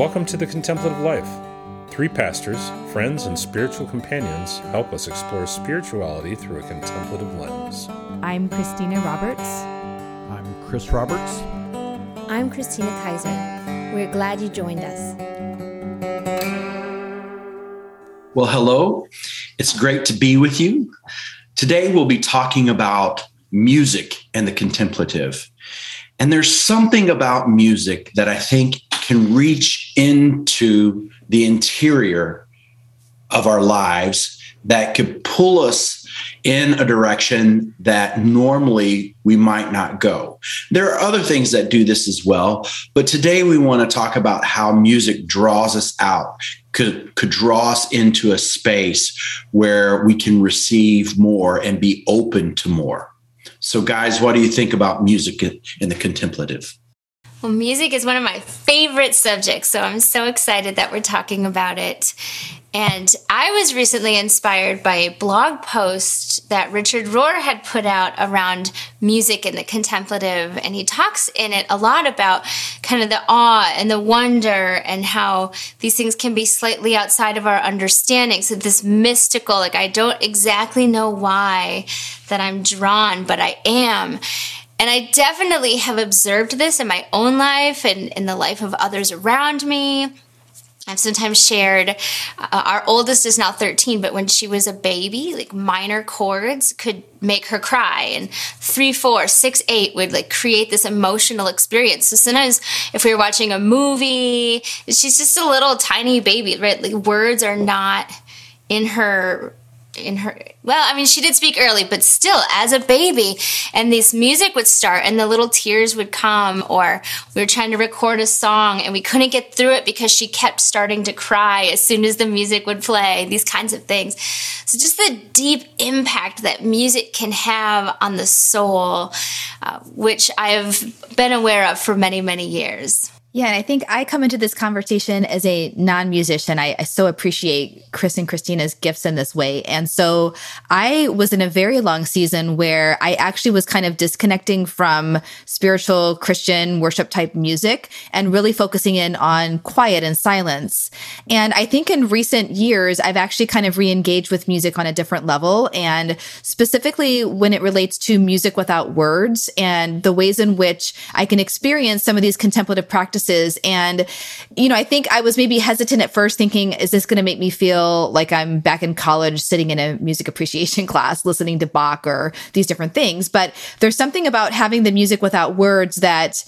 Welcome to the Contemplative Life. Three pastors, friends, and spiritual companions help us explore spirituality through a contemplative lens. I'm Christina Roberts. I'm Chris Roberts. I'm Christina Kaiser. We're glad you joined us. Well, hello. It's great to be with you. Today we'll be talking about music and the contemplative. And there's something about music that I think can reach into the interior of our lives that could pull us in a direction that normally we might not go. There are other things that do this as well, but today we want to talk about how music draws us out, could, could draw us into a space where we can receive more and be open to more. So, guys, what do you think about music in the contemplative? Well, music is one of my favorite subjects, so I'm so excited that we're talking about it. And I was recently inspired by a blog post that Richard Rohr had put out around music and the contemplative. And he talks in it a lot about kind of the awe and the wonder and how these things can be slightly outside of our understanding. So, this mystical, like, I don't exactly know why that I'm drawn, but I am. And I definitely have observed this in my own life and in the life of others around me. I've sometimes shared uh, our oldest is now 13, but when she was a baby, like minor chords could make her cry, and three, four, six, eight would like create this emotional experience. So sometimes if we were watching a movie, she's just a little tiny baby, right? Like words are not in her in her well i mean she did speak early but still as a baby and this music would start and the little tears would come or we were trying to record a song and we couldn't get through it because she kept starting to cry as soon as the music would play these kinds of things. So just the deep impact that music can have on the soul uh, which i have been aware of for many many years yeah, and I think I come into this conversation as a non musician. I, I, so appreciate Chris and Christina's gifts in this way. And so I was in a very long season where I actually was kind of disconnecting from spiritual Christian worship type music and really focusing in on quiet and silence. And I think in recent years, I've actually kind of re engaged with music on a different level. And specifically when it relates to music without words and the ways in which I can experience some of these contemplative practices practices. And, you know, I think I was maybe hesitant at first thinking, is this going to make me feel like I'm back in college sitting in a music appreciation class listening to Bach or these different things? But there's something about having the music without words that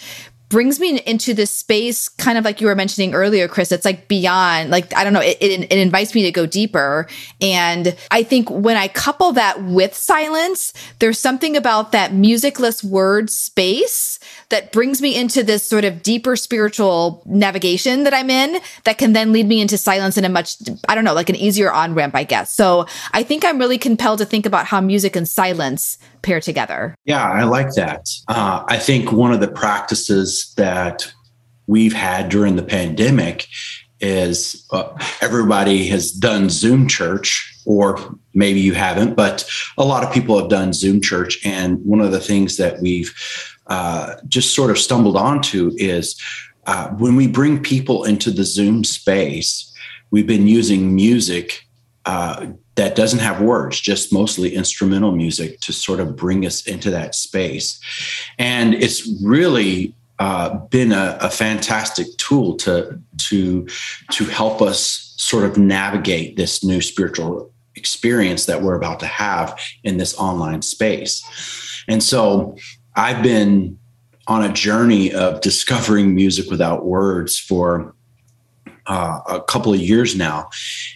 brings me into this space, kind of like you were mentioning earlier, Chris. It's like beyond, like, I don't know, it, it, it, invites me to go deeper. And I think when I couple that with silence, there's something about that musicless word space that brings me into this sort of deeper spiritual navigation that I'm in that can then lead me into silence in a much, I don't know, like an easier on ramp, I guess. So I think I'm really compelled to think about how music and silence pair together. Yeah, I like that. Uh, I think one of the practices that we've had during the pandemic is uh, everybody has done Zoom church, or maybe you haven't, but a lot of people have done Zoom church. And one of the things that we've uh, just sort of stumbled onto is uh, when we bring people into the Zoom space, we've been using music uh, that doesn't have words, just mostly instrumental music to sort of bring us into that space. And it's really uh, been a, a, fantastic tool to to to help us sort of navigate this new spiritual experience that we're about to have in this online space. And so I've been on a journey of discovering music without words for uh, a couple of years now.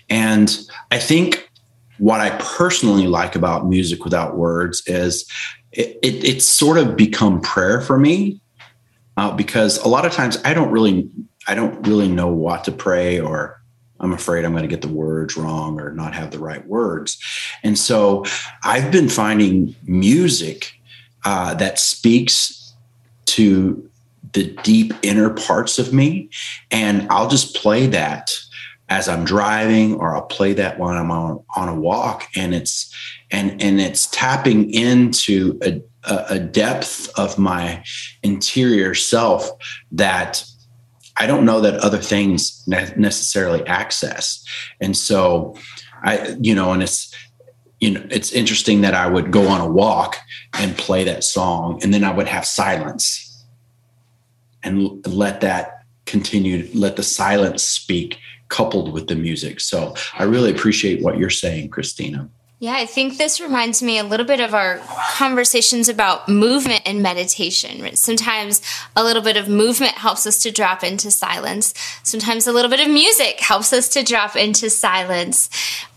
And I think what I personally like about music without words is it, it, it's sort of become prayer for me uh, because a lot of times I don't really I don't really know what to pray or I'm afraid I'm going to get the words wrong or not have the right words. And so I've been finding music uh, that speaks to the deep inner parts of me. And I'll just play that as I'm driving or I'll play that when I'm on, on a walk and it's and and it's tapping into a, a depth of my interior self that I don't know that other things ne- necessarily access. And so I, you know, and it's, you know, it's interesting that I would go on a walk and play that song and then I would have silence and let that continue, let the silence speak coupled with the music. So I really appreciate what you're saying, Christina. Yeah, I think this reminds me a little bit of our conversations about movement and meditation. Sometimes a little bit of movement helps us to drop into silence. Sometimes a little bit of music helps us to drop into silence.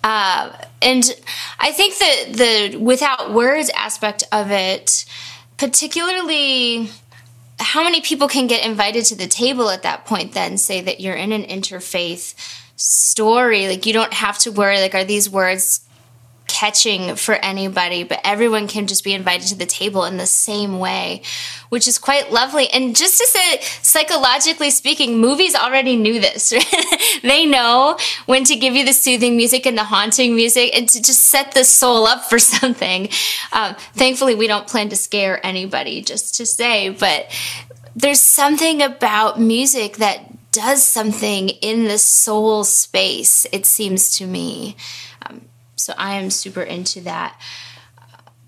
Uh, and I think that the without words aspect of it, particularly how many people can get invited to the table at that point then say that you're in an interfaith story like you don't have to worry like are these words catching for anybody, but everyone can just be invited to the table in the same way, which is quite lovely. And just to say, psychologically speaking, movies already knew this. they know when to give you the soothing music and the haunting music and to just set the soul up for something. Um, thankfully, we don't plan to scare anybody, just to say, but there's something about music that does something in the soul space, it seems to me. So I am super into that.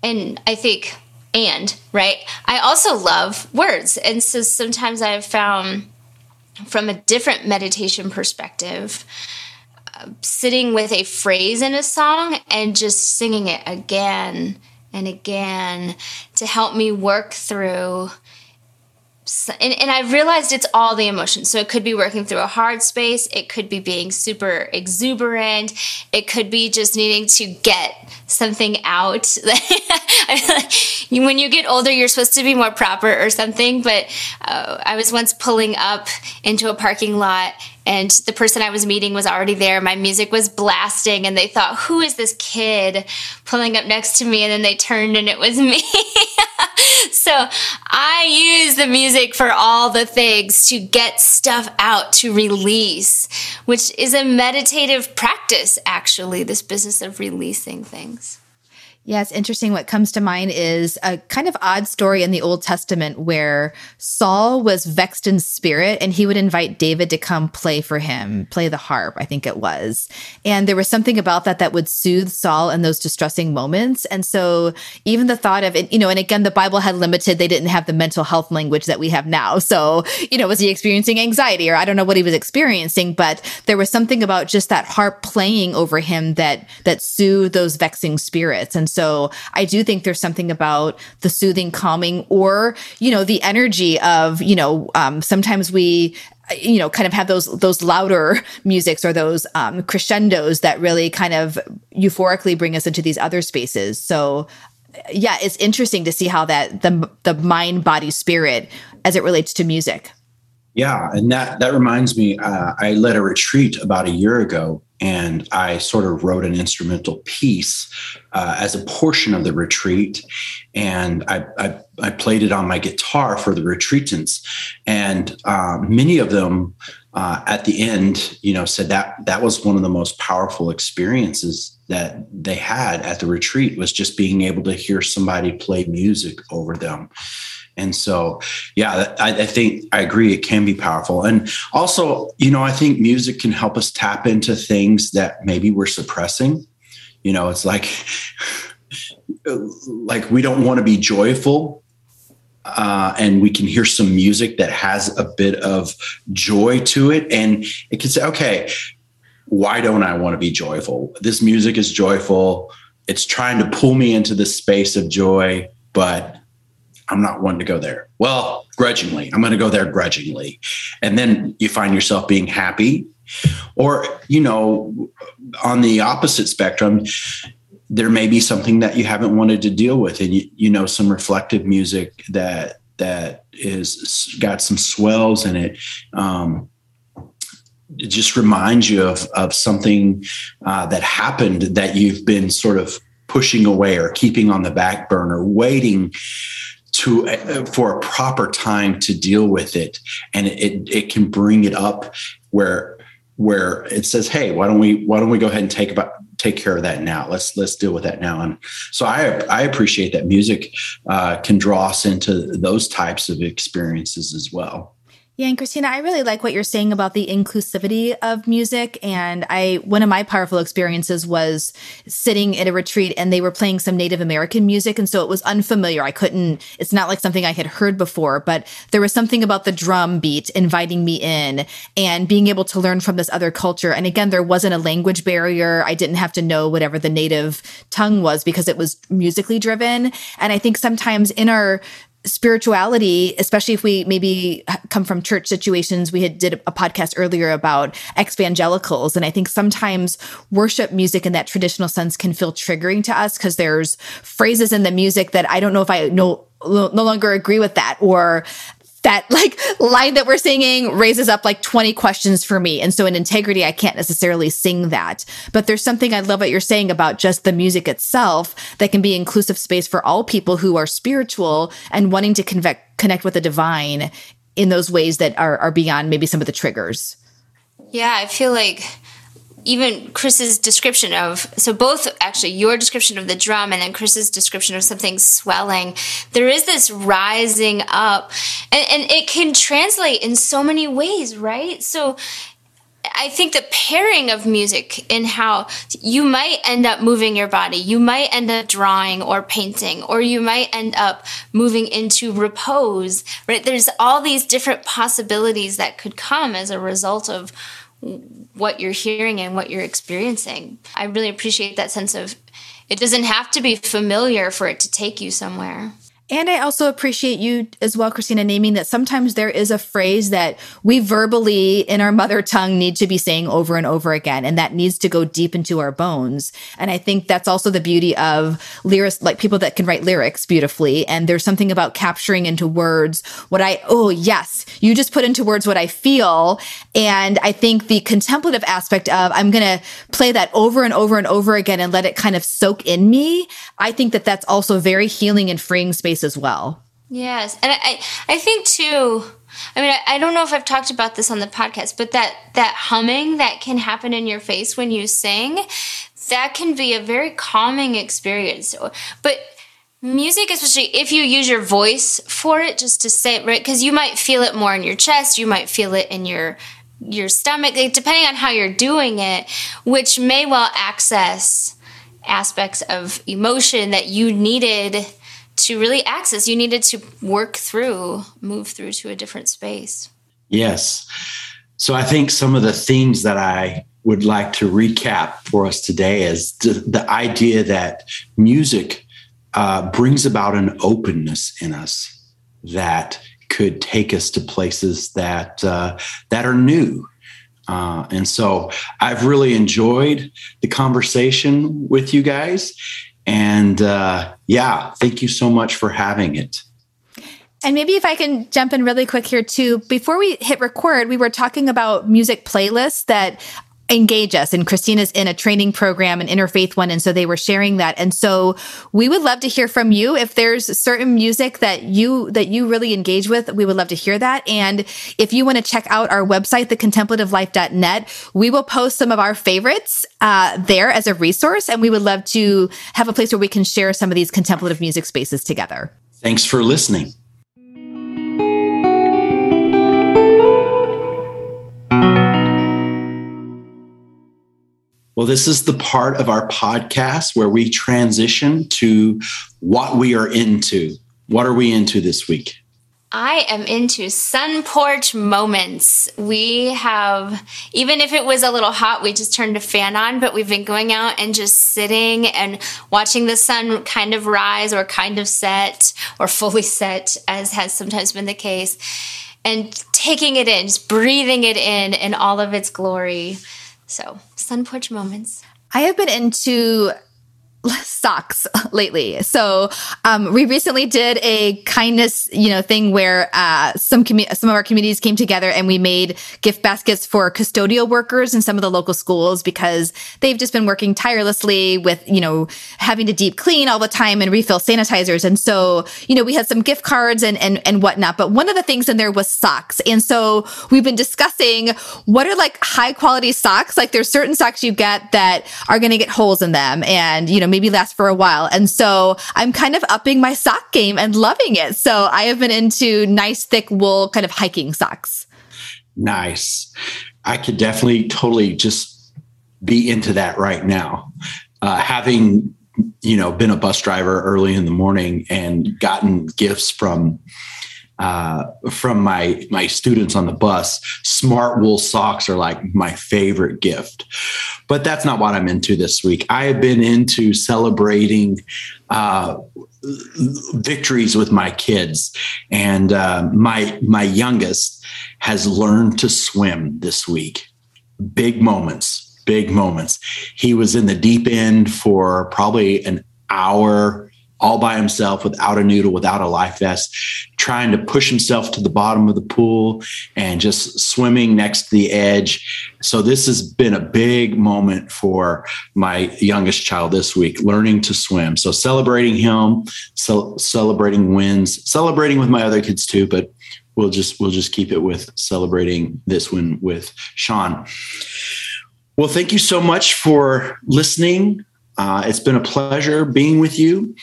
And I think, and, right? I also love words. And so sometimes I've found from a different meditation perspective, uh, sitting with a phrase in a song and just singing it again and again to help me work through and, and I've realized it's all the emotions. So it could be working through a hard space. It could be being super exuberant. It could be just needing to get something out. when you get older, you're supposed to be more proper or something. But uh, I was once pulling up into a parking lot and the person I was meeting was already there. My music was blasting, and they thought, Who is this kid pulling up next to me? And then they turned, and it was me. so I use the music for all the things to get stuff out, to release, which is a meditative practice, actually, this business of releasing things. Yeah, it's interesting. What comes to mind is a kind of odd story in the Old Testament where Saul was vexed in spirit and he would invite David to come play for him, mm. play the harp, I think it was. And there was something about that that would soothe Saul in those distressing moments. And so even the thought of it, you know, and again, the Bible had limited, they didn't have the mental health language that we have now. So, you know, was he experiencing anxiety or I don't know what he was experiencing, but there was something about just that harp playing over him that, that soothed those vexing spirits. And so I do think there's something about the soothing, calming, or, you know, the energy of, you know, um, sometimes we, you know, kind of have those those louder musics or those um, crescendos that really kind of euphorically bring us into these other spaces. So, yeah, it's interesting to see how that the the mind, body, spirit as it relates to music. Yeah, and that that reminds me. Uh, I led a retreat about a year ago, and I sort of wrote an instrumental piece uh, as a portion of the retreat, and I, I, I played it on my guitar for the retreatants, and uh, many of them uh, at the end, you know, said that that was one of the most powerful experiences that they had at the retreat was just being able to hear somebody play music over them and so, yeah, I, I, think I agree. It can be powerful. And also, you know, I think music can help us tap into things that maybe we're suppressing. You know, it's like, like we don't want to be joyful. Uh, and we can hear some music that has a bit of joy to it. And it can say, okay, why don't I want to be joyful? This music is joyful. It's trying to pull me into the space of joy, but I'm not one to go there. Well, grudgingly, I'm going to go there grudgingly. And then you find yourself being happy. Or, you know, on the opposite spectrum, there may be something that you haven't wanted to deal with and you, you know some reflective music that that is got some swells in it um, it just reminds you of of something uh, that happened that you've been sort of pushing away or keeping on the back burner waiting to uh, for a proper time to deal with it. And it it can bring it up where where it says hey why don't we why don't we go ahead and take about take care of that now? Let's let's deal with that now. And so i i appreciate that music uh, can draw us into those types of experiences as well Yeah, and Christina, I really like what you're saying about the inclusivity of music. And I, one of my powerful experiences was sitting at a retreat and they were playing some Native American music. And so it was unfamiliar. I couldn't, it's not like something I had heard before, but there was something about the drum beat inviting me in and being able to learn from this other culture. And again, there wasn't a language barrier. I didn't have to know whatever the native tongue was because it was musically driven. And I think sometimes in our spirituality especially if we maybe come from church situations. We had did a podcast earlier about evangelicals and i think sometimes worship music in that traditional sense can feel triggering to us because there's phrases in the music that i don't know if i no no longer agree with that or that like line that we're singing raises up like 20 questions for me. And so in integrity, I can't necessarily sing that. But there's something I love what you're saying about just the music itself that can be inclusive space for all people who are spiritual and wanting to convect, connect with the divine in those ways that are, are beyond maybe some of the triggers. Yeah, I feel like even Chris's description of so both actually your description of the drum and then Chris's description of something swelling, there is this rising up, and, and it can translate in so many ways, right? So I think the pairing of music and how you might end up moving your body, you might end up drawing or painting, or you might end up moving into repose, right? There's all these different possibilities that could come as a result of what you're hearing and what you're experiencing. I really appreciate that sense of it doesn't have to be familiar for it to take you somewhere. And I also appreciate you as well, Christina, naming that sometimes there is a phrase that we verbally in our mother tongue need to be saying over and over again. And that needs to go deep into our bones. And I think that's also the beauty of lyrics, like people that can write lyrics beautifully. And there's something about capturing into words what I, oh, yes, you just put into words what I feel. And I think the contemplative aspect of I'm going to play that over and over and over again and let it kind of soak in me. I think that that's also very healing and freeing space as well. Yes. And I, I think too, I mean, I, I, don't know if I've talked about this on the podcast, but that, that humming that can happen in your face when you sing, that can be a very calming experience. But music, especially if you use your voice for it, just to say it, right? Because you might feel it more in your chest, you might feel it in your your stomach, depending on how you're doing it, which may well access aspects of emotion that you needed to really access. You needed to work through, move through to a different space. Yes. So I think some of the themes that I would like to recap for us today is the idea that music uh, brings about an openness in us that could take us to places that uh, that are new. Uh, and so I've really enjoyed the conversation with you guys, and uh, yeah, thank you so much for having it. And maybe if I can jump in really quick here too, before we hit record, we were talking about music playlists that engage us and Christina's in a training program, an interfaith one. And so they were sharing that. And so we would love to hear from you. If there's certain music that you, that you really engage with, we would love to hear that. And if you want to check out our website, thecontemplativelife.net, we will post some of our favorites, uh, there as a resource. And we would love to have a place where we can share some of these contemplative music spaces together. Thanks for listening. Well, this is the part of our podcast where we transition to what we are into. What are we into this week? I am into sun porch moments. We have, even if it was a little hot, we just turned a fan on, but we've been going out and just sitting and watching the sun kind of rise or kind of set or fully set, as has sometimes been the case, and taking it in, just breathing it in in all of its glory. So, sun porch moments. I have been into socks lately. So um, we recently did a kindness, you know, thing where uh, some commu- some of our communities came together and we made gift baskets for custodial workers in some of the local schools because they've just been working tirelessly with you know having to deep clean all the time and refill sanitizers. And so you know we had some gift cards and and and whatnot. But one of the things in there was socks. And so we've been discussing what are like high quality socks. Like there's certain socks you get that are going to get holes in them, and you know maybe last for a while. And so I'm kind of upping my sock game and loving it. So I have been into nice, thick wool kind of hiking socks. Nice. I could definitely totally just be into that right now. Uh, having you know been a bus driver early in the morning and gotten gifts from uh, from my my students on the bus smart wool socks are like my favorite gift. But that's not what i'm into this week. I have been into celebrating uh, victories with my kids. And uh, my my youngest has learned to swim this week. Big moments big moments. He was in the deep end for probably an hour all by himself without a noodle, without a life vest, trying to push himself to the bottom of the pool and just swimming next to the edge. So, this has been a big moment for my youngest child this week, learning to swim. So, celebrating him, so celebrating wins, celebrating with my other kids too, but we'll just we'll just keep it with celebrating this one with Sean. Well, thank you so much for listening. Uh, it's been a pleasure being with you.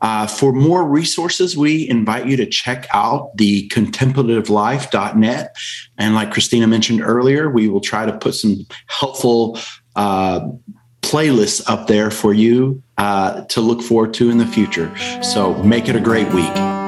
Uh, for more resources, we invite you to check out the contemplativelife.net. And like Christina mentioned earlier, we will try to put some helpful uh, playlists up there for you uh, to look forward to in the future. So make it a great week.